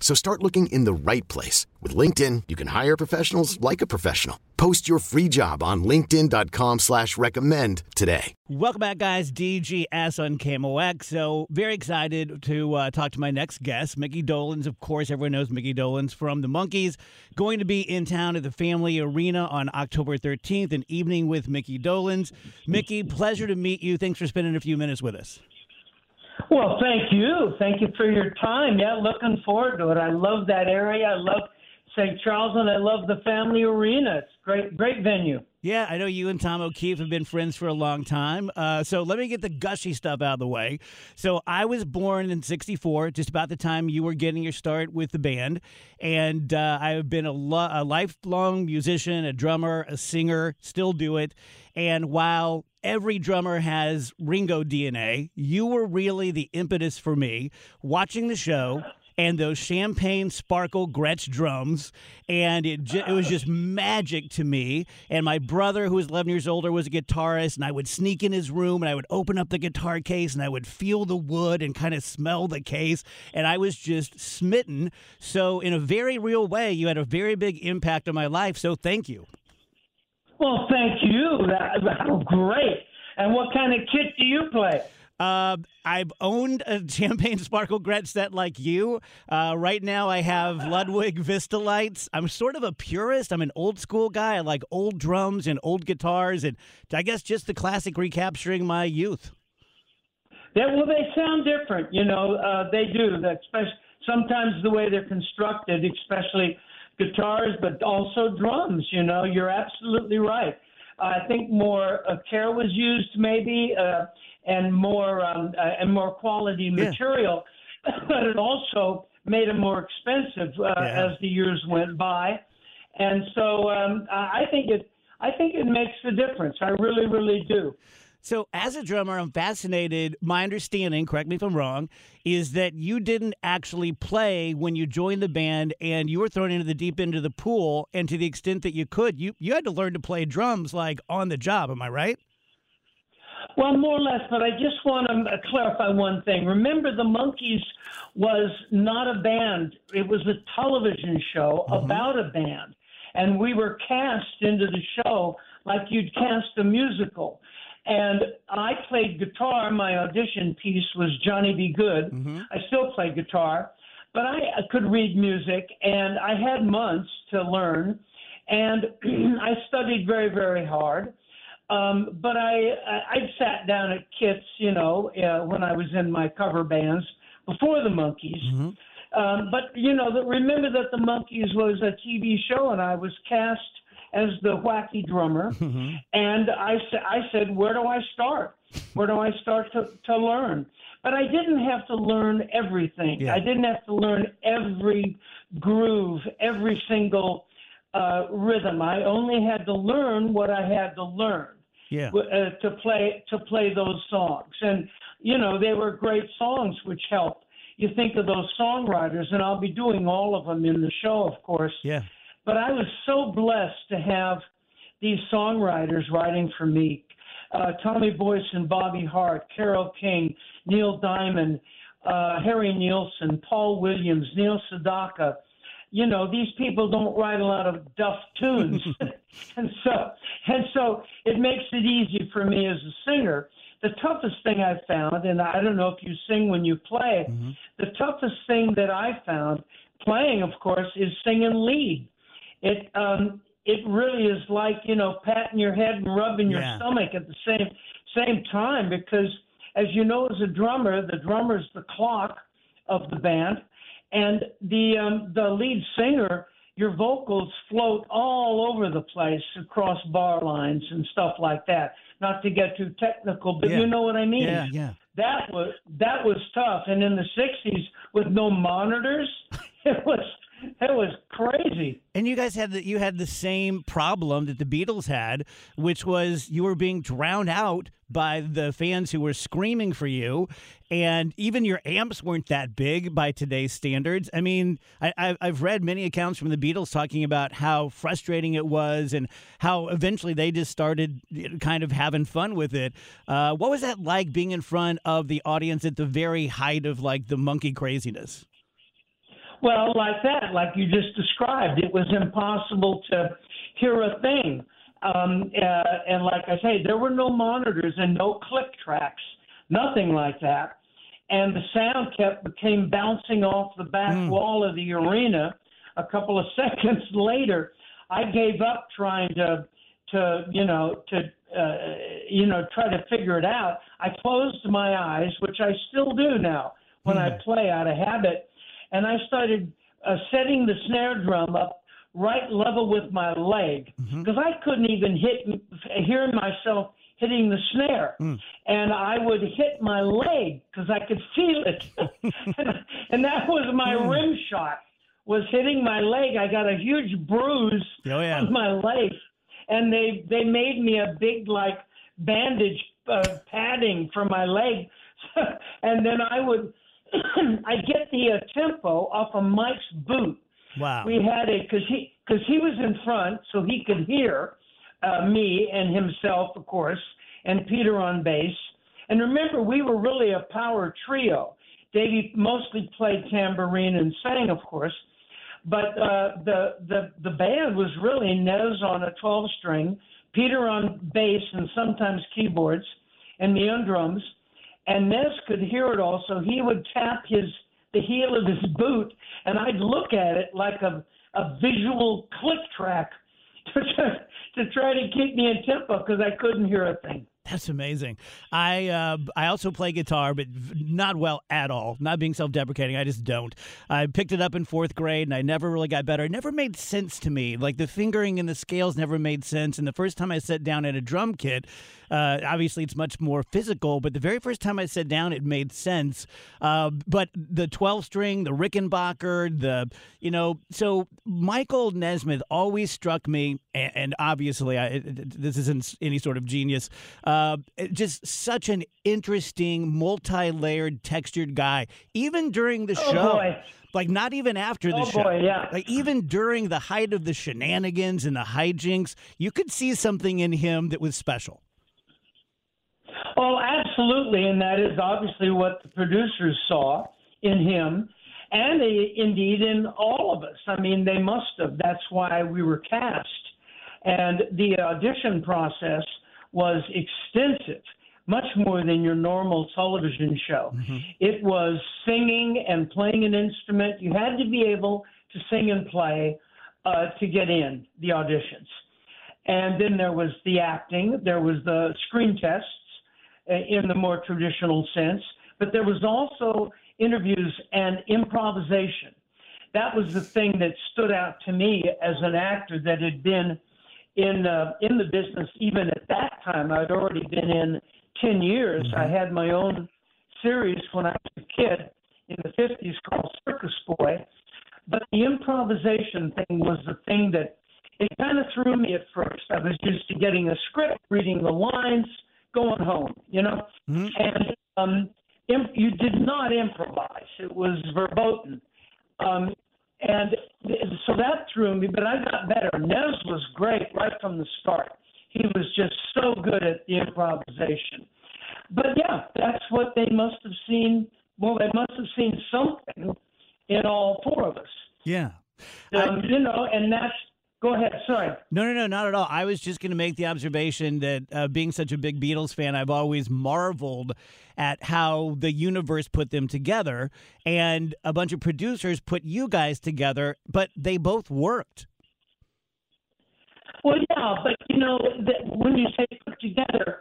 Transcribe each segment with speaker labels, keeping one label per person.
Speaker 1: So start looking in the right place. With LinkedIn, you can hire professionals like a professional. Post your free job on linkedin.com slash recommend today.
Speaker 2: Welcome back, guys. DGS on KMOX. So very excited to uh, talk to my next guest, Mickey Dolenz. Of course, everyone knows Mickey Dolenz from the Monkees. Going to be in town at the Family Arena on October 13th, an evening with Mickey Dolenz. Mickey, pleasure to meet you. Thanks for spending a few minutes with us.
Speaker 3: Well, thank you. Thank you for your time. Yeah, looking forward to it. I love that area. I love St. Charles, and I love the Family Arena. It's great, great venue.
Speaker 2: Yeah, I know you and Tom O'Keefe have been friends for a long time. Uh, so let me get the gushy stuff out of the way. So I was born in 64, just about the time you were getting your start with the band. And uh, I've been a, lo- a lifelong musician, a drummer, a singer, still do it. And while every drummer has Ringo DNA, you were really the impetus for me watching the show and those champagne sparkle Gretsch drums, and it ju- it was just magic to me. And my brother, who was 11 years older, was a guitarist, and I would sneak in his room and I would open up the guitar case and I would feel the wood and kind of smell the case, and I was just smitten. So, in a very real way, you had a very big impact on my life. So, thank you.
Speaker 3: Well, thank you. That, that great. And what kind of kit do you play?
Speaker 2: Uh, I've owned a Champagne Sparkle Gretsch set like you. Uh, right now, I have Ludwig Vistalites. I'm sort of a purist. I'm an old school guy. I like old drums and old guitars, and I guess just the classic recapturing my youth.
Speaker 3: Yeah, well, they sound different. You know, uh, they do. That especially sometimes the way they're constructed, especially guitars, but also drums. You know, you're absolutely right. I think more uh, care was used, maybe, uh, and more um, uh, and more quality
Speaker 2: Yeah.
Speaker 3: material, but it also made them more expensive uh,
Speaker 2: Yeah.
Speaker 3: as the years went by. And so um, I I think it I think it makes a difference. I really, really do.
Speaker 2: So, as a drummer, I'm fascinated. My understanding, correct me if I'm wrong, is that you didn't actually play when you joined the band and you were thrown into the deep end of the pool. And to the extent that you could, you, you had to learn to play drums like on the job. Am I right?
Speaker 3: Well, more or less, but I just want to uh, clarify one thing. Remember, the Monkees was not a band; it was a television show mm-hmm. about a band, and we were cast into the show like you'd cast a musical. And I played guitar. My audition piece was Johnny B. Goode. I still play guitar, but I, I could read music, and I had months to learn, and I studied very, very hard. Um, but I, I I sat down at Kits, you know, uh, when I was in my cover bands before the Monkees. Um, but you know, that remember that the Monkees was a TV show, and I was cast as the wacky drummer. And I I said, where do I start? Where do I start to to learn? But I didn't have to learn everything.
Speaker 2: Yeah.
Speaker 3: I didn't have to learn every groove, every single uh, rhythm. I only had to learn what I had to learn
Speaker 2: Yeah.
Speaker 3: w- uh, to play to play those songs. And you know, they were great songs which helped. You think of those songwriters, and I'll be doing all of them in the show, of course.
Speaker 2: Yeah.
Speaker 3: But I was so blessed to have these songwriters writing for me. Uh, Tommy Boyce and Bobby Hart, Carole King, Neil Diamond, uh, Harry Nilsson, Paul Williams, Neil Sedaka. You know, these people don't write a lot of duff tunes. and so and so it makes it easy for me as a singer. The toughest thing I found, and I don't know if you sing when you play, the toughest thing that I found playing, of course, is singing lead. It um, it really is like you know patting your head and rubbing your
Speaker 2: Yeah.
Speaker 3: stomach at the same same time because as you know as a drummer the drummer is the clock of the band and the um, the lead singer your vocals float all over the place across bar lines and stuff like that not to get too technical but
Speaker 2: Yeah.
Speaker 3: you know what i mean
Speaker 2: Yeah, yeah.
Speaker 3: that was that was tough and in the 60s with no monitors it was it was crazy
Speaker 2: And you guys had the, you had the same problem that the Beatles had, which was you were being drowned out by the fans who were screaming for you, and even your amps weren't that big by today's standards. I mean, I, I've, I've read many accounts from the Beatles talking about how frustrating it was and how eventually they just started kind of having fun with it. Uh, what was that like being in front of the audience at the very height of like the Monkee craziness?
Speaker 3: Well, like that, like you just described, it was impossible to hear a thing. Um, uh, and like I say, there were no monitors and no click tracks, nothing like that. And the sound kept came bouncing off the back wall of the arena. A couple of seconds later, I gave up trying to, to you know, to uh, you know, try to figure it out. I closed my eyes, which I still do now when I play out of habit, and I started uh, setting the snare drum up right level with my leg because I couldn't even hit hear myself hitting the snare, and I would hit my leg because I could feel it, and that was my rim shot was hitting my leg. I got a huge bruise
Speaker 2: Oh, yeah.
Speaker 3: on my leg, and they they made me a big like bandage uh, padding for my leg, and then I would I get the uh, tempo off of Mike's boot.
Speaker 2: Wow.
Speaker 3: We had it because he because he was in front, so he could hear uh, me and himself, of course, and Peter on bass. And remember, we were really a power trio. Davey mostly played tambourine and sang, of course, but uh, the the the band was really Nez on a 12 string, Peter on bass and sometimes keyboards, and me on drums. And Nez could hear it all, so he would tap his the heel of his boot, and I'd look at it like a a visual click track to try, to try to keep me in tempo because I couldn't hear a thing.
Speaker 2: That's amazing. I uh, I also play guitar, but not well at all. Not being self deprecating, I just don't. I picked it up in fourth grade, and I never really got better. It never made sense to me. Like the fingering and the scales never made sense. And the first time I sat down at a drum kit, uh, obviously it's much more physical. But the very first time I sat down, it made sense. Uh, but the twelve string, the Rickenbacker, the you know, so Michael Nesmith always struck me, and, and obviously I, this isn't any sort of genius. Uh, Uh, it- just such an interesting, multi-layered, textured guy. Even during the
Speaker 3: Oh,
Speaker 2: show,
Speaker 3: boy.
Speaker 2: like not even after the
Speaker 3: Oh,
Speaker 2: show,
Speaker 3: boy, yeah.
Speaker 2: like even during the height of the shenanigans and the hijinks, you could see something in him that was special.
Speaker 3: Oh, absolutely, and that is obviously what the producers saw in him, and i- indeed in all of us. I mean, they must have. That's why we were cast, and the audition process was extensive, much more than your normal television show. It was singing and playing an instrument. You had to be able to sing and play uh, to get in the auditions. And then there was the acting, there was the screen tests uh, in the more traditional sense, but there was also interviews and improvisation. That was the thing that stood out to me as an actor that had been in uh, in the business even at that time. I'd already been in ten years. I had my own series when I was a kid in the fifties called Circus Boy. But the improvisation thing was the thing that it kind of threw me at first. I was used to getting a script, reading the lines, going home, you know. And um, imp- you did not improvise; it was verboten. Um, and so that threw me, but I got better. Nez was great right from the start. He was just so good at the improvisation. But yeah, that's what they must have seen. Well, they must have seen something in all four of us.
Speaker 2: Yeah.
Speaker 3: Um, you know, and that's. Go ahead. Sorry.
Speaker 2: No, no, no, not at all. I was just going to make the observation that uh, being such a big Beatles fan, I've always marveled at how the universe put them together, and a bunch of producers put you guys together, but they both worked.
Speaker 3: Well, yeah, but you know, that when you say put together,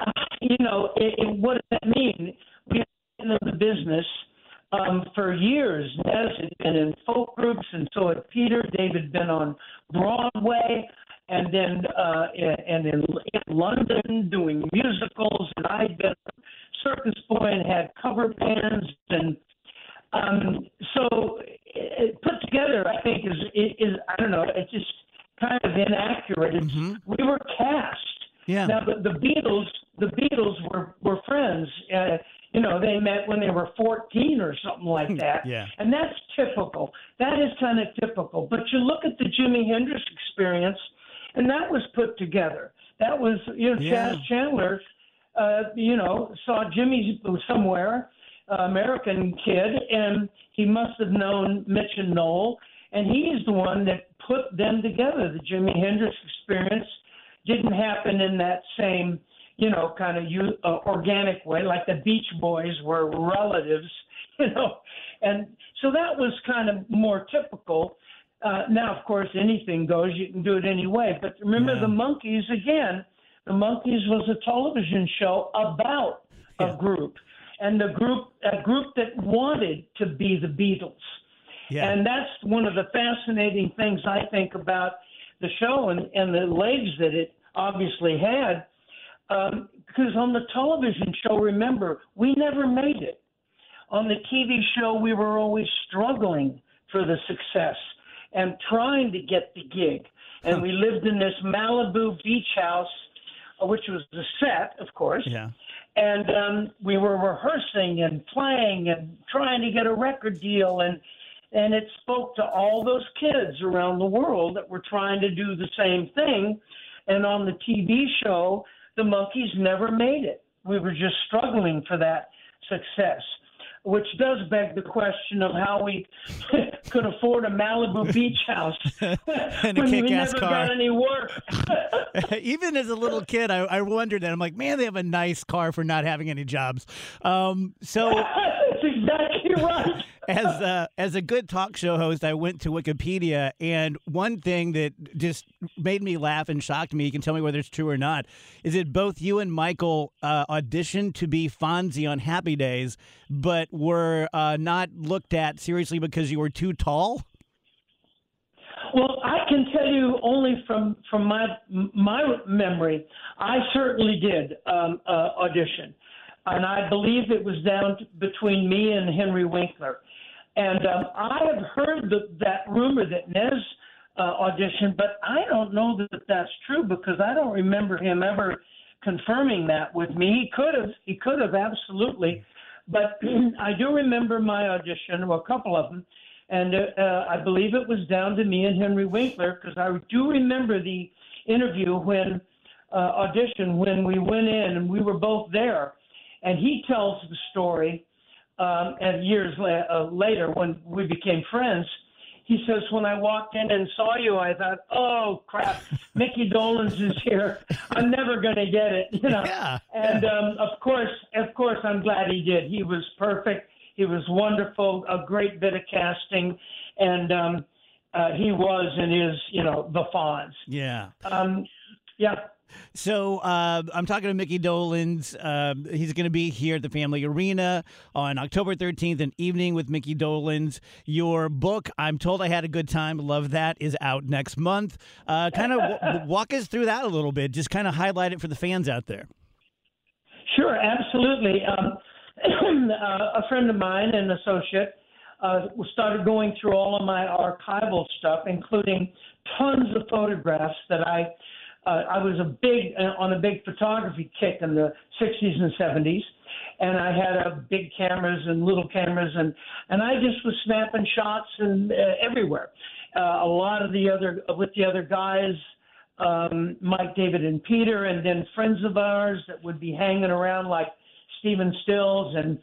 Speaker 3: uh, you know, it, it, what does that mean? We have been in the business um, for years. Nez had been in folk groups, and so had Peter. David been on Broadway, and then uh, and in, in London doing musicals, and I'd been circus boy and had cover bands, and um, so it, put together, I think is is I don't know, it's just kind of inaccurate. Mm-hmm. We were cast.
Speaker 2: Yeah.
Speaker 3: Now the, the Beatles, the Beatles were were friends. Uh, you know, they met when they were 14 or something like that.
Speaker 2: yeah.
Speaker 3: And that's typical. That is kind of typical. But you look at the Jimi Hendrix experience, and that was put together. That was, you know, yeah. Chas Chandler, uh, you know, saw Jimi somewhere, uh, American kid, and he must have known Mitch and Noel, and he's the one that put them together. The Jimi Hendrix experience didn't happen in that same – you know, kind of uh, organic way, like the Beach Boys were relatives, you know, and so that was kind of more typical. Uh, now, of course, anything goes; you can do it anyway. But remember, yeah. the Monkees again. The Monkees was a television show about yeah. a group, and the group, a group that wanted to be the Beatles.
Speaker 2: Yeah.
Speaker 3: And that's one of the fascinating things I think about the show and, and the legs that it obviously had um, because on the television show, remember, we never made it. On the TV show, we were always struggling for the success and trying to get the gig. And we lived in this Malibu beach house, uh, which was the set, of course.
Speaker 2: Yeah.
Speaker 3: And um, we were rehearsing and playing and trying to get a record deal. And and it spoke to all those kids around the world that were trying to do the same thing. And on the TV show, the Monkees never made it. We were just struggling for that success, which does beg the question of how we could afford a Malibu beach house
Speaker 2: and a
Speaker 3: when
Speaker 2: kick-ass
Speaker 3: we never
Speaker 2: car.
Speaker 3: got any work.
Speaker 2: Even as a little kid, I, I wondered that. I'm like, man, they have a nice car for not having any jobs. Um, so
Speaker 3: that's exactly right
Speaker 2: as a, as a good talk show host, I went to Wikipedia, and one thing that just made me laugh and shocked me, you can tell me whether it's true or not, is that both you and Michael uh, auditioned to be Fonzie on Happy Days, but were uh, not looked at seriously because you were too tall?
Speaker 3: Well, I can tell you only from from my my memory, I certainly did um, uh, audition, and I believe it was down to, between me and Henry Winkler. And um, I have heard the, that rumor that Nez uh, auditioned, but I don't know that that's true because I don't remember him ever confirming that with me. He could have, he could have absolutely, but I do remember my audition, well, a couple of them, and uh, uh, I believe it was down to me and Henry Winkler because I do remember the interview when uh, audition when we went in and we were both there, and he tells the story um, and years la- uh, later when we became friends, he says, when I walked in and saw you, I thought, oh crap, Mickey Dolenz is here. I'm never going to get it, you know.
Speaker 2: Yeah.
Speaker 3: And um, of course, of course, I'm glad he did. He was perfect. He was wonderful. A great bit of casting, and um, uh, he was and is, you know, the Fonz.
Speaker 2: Yeah.
Speaker 3: Um, yeah.
Speaker 2: So uh, I'm talking to Mickey Dolenz. Uh, he's going to be here at the Family Arena on October 13th, an evening with Mickey Dolenz. Your book, I'm told I had a good time. Love that is out next month. Uh, kind of w- walk us through that a little bit. Just kind of highlight it for the fans out there.
Speaker 3: Sure, absolutely. Um, uh, a friend of mine, an associate, uh, started going through all of my archival stuff, including tons of photographs that I uh, I was a big uh, on a big photography kick in the 60s and 70s, and I had uh, big cameras and little cameras, and and I just was snapping shots and uh, everywhere. Uh, a lot of the other with the other guys, um, Mike, David, and Peter, and then friends of ours that would be hanging around like Stephen Stills and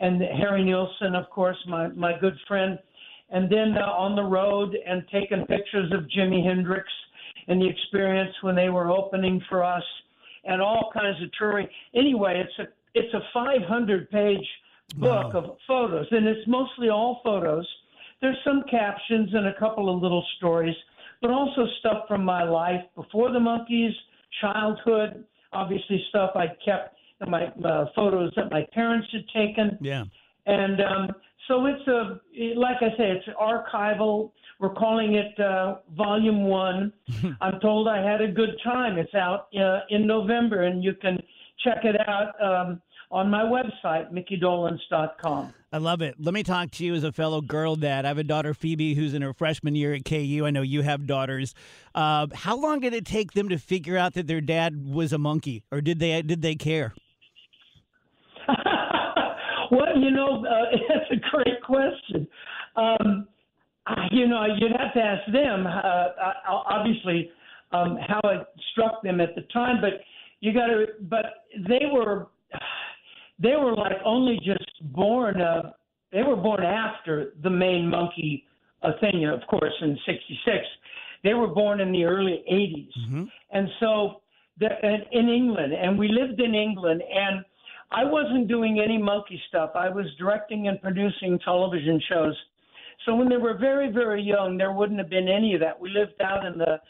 Speaker 3: and Harry Nilsson, of course, my my good friend, and then uh, on the road and taking pictures of Jimi Hendrix and the experience when they were opening for us, and all kinds of touring. Anyway, it's a it's a 500 page book wow. of photos, and it's mostly all photos. There's some captions and a couple of little stories, but also stuff from my life before the Monkees, childhood, obviously stuff I kept my uh, photos that my parents had taken.
Speaker 2: Yeah.
Speaker 3: And um, so it's a, like I say, it's archival. We're calling it uh, Volume One. I'm told I had a good time. It's out uh, in November, and you can check it out um, on my website, mickydolenz.com.
Speaker 2: I love it. Let me talk to you as a fellow girl dad. I have a daughter, Phoebe, who's in her freshman year at KU. I know you have daughters. Uh, how long did it take them to figure out that their dad was a Monkee, or did they did they care?
Speaker 3: Well, you know, uh, that's a great question. Um, you know, you'd have to ask them. Uh, obviously, um, how it struck them at the time, but you got to. But they were they were like only just born. Uh, they were born after the main Monkee uh, thing, of course, in '66. They were born in the early '80s, mm-hmm. and so the, in England, and we lived in England, and I wasn't doing any Monkee stuff. I was directing and producing television shows. So when they were very, very young, there wouldn't have been any of that. We lived out in the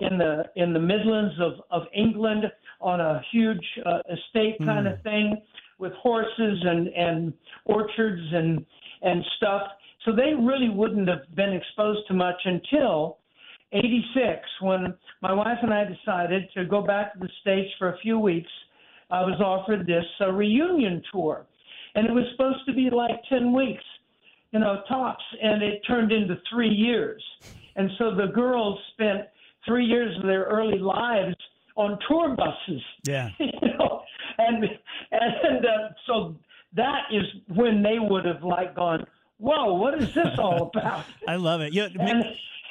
Speaker 3: in the in the Midlands of of England on a huge uh, estate kind mm. of thing with horses and and orchards and and stuff. So they really wouldn't have been exposed to much until 86 when my wife and I decided to go back to the States for a few weeks. I was offered this uh, reunion tour, and it was supposed to be like 10 weeks, you know, tops, and it turned into three years. And so the girls spent three years of their early lives on tour buses.
Speaker 2: Yeah.
Speaker 3: you know, and and uh, so that is when they would have like gone, "Whoa, what is this all about?"
Speaker 2: I love it. Yeah, and,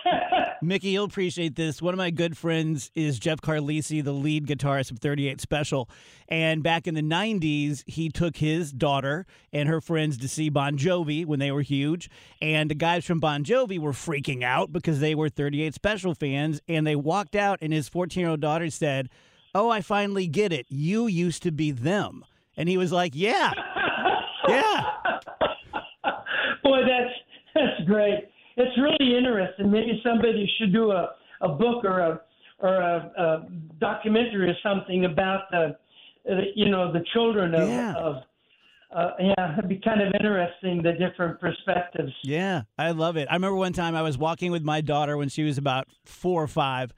Speaker 2: Mickey, you'll appreciate this. One of my good friends is Jeff Carlisi, the lead guitarist of 38 Special. And back in the 90s, he took his daughter and her friends to see Bon Jovi when they were huge. And the guys from Bon Jovi were freaking out because they were 38 Special fans. And they walked out, and his 14 year old daughter said, Oh, I finally get it. You used to be them. And he was like, Yeah. Yeah.
Speaker 3: Boy, that's that's great it's really interesting. Maybe somebody should do a, a book or a or a, a documentary or something about the, the you know the children of,
Speaker 2: yeah.
Speaker 3: of uh, yeah, it'd be kind of interesting the different perspectives.
Speaker 2: Yeah, I love it. I remember one time I was walking with my daughter when she was about four or five,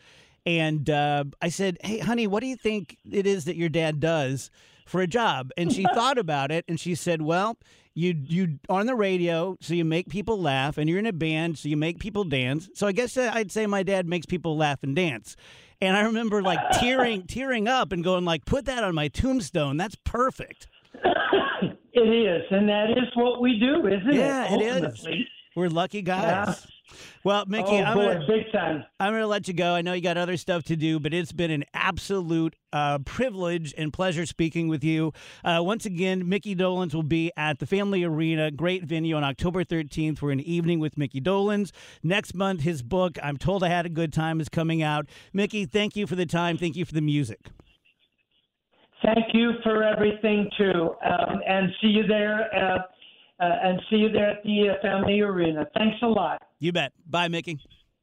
Speaker 2: and uh, I said, "Hey, honey, what do you think it is that your dad does for a job?" And she thought about it, and she said, "Well, you you on the radio, so you make people laugh, and you're in a band, so you make people dance. So I guess uh, I'd say my dad makes people laugh and dance. And I remember like tearing tearing up and going like, put that on my tombstone. That's perfect.
Speaker 3: it is, and that is what we do, isn't
Speaker 2: yeah,
Speaker 3: it?
Speaker 2: Yeah, it is. We're lucky guys. Yeah. Well, Mickey,
Speaker 3: oh,
Speaker 2: I'm
Speaker 3: boy,
Speaker 2: gonna,
Speaker 3: big time.
Speaker 2: I'm going to let you go. I know you got other stuff to do, but it's been an absolute uh, privilege and pleasure speaking with you. Uh, once again, Mickey Dolenz will be at the Family Arena, great venue on October 13th for an evening with Mickey Dolenz. Next month, his book, I'm Told I Had a Good Time, is coming out. Mickey, thank you for the time. Thank you for the music.
Speaker 3: Thank you for everything, too. Um, and see you there. Uh, uh, and see you there at the uh, Family Arena. Thanks a lot.
Speaker 2: You bet. Bye, Mickey.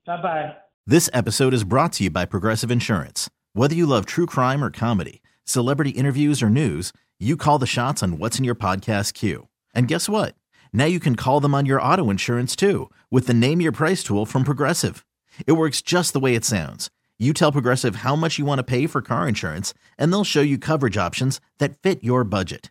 Speaker 3: Bye bye.
Speaker 4: This episode is brought to you by Progressive Insurance. Whether you love true crime or comedy, celebrity interviews or news, you call the shots on what's in your podcast queue. And guess what? Now you can call them on your auto insurance too with the Name Your Price tool from Progressive. It works just the way it sounds. You tell Progressive how much you want to pay for car insurance, and they'll show you coverage options that fit your budget.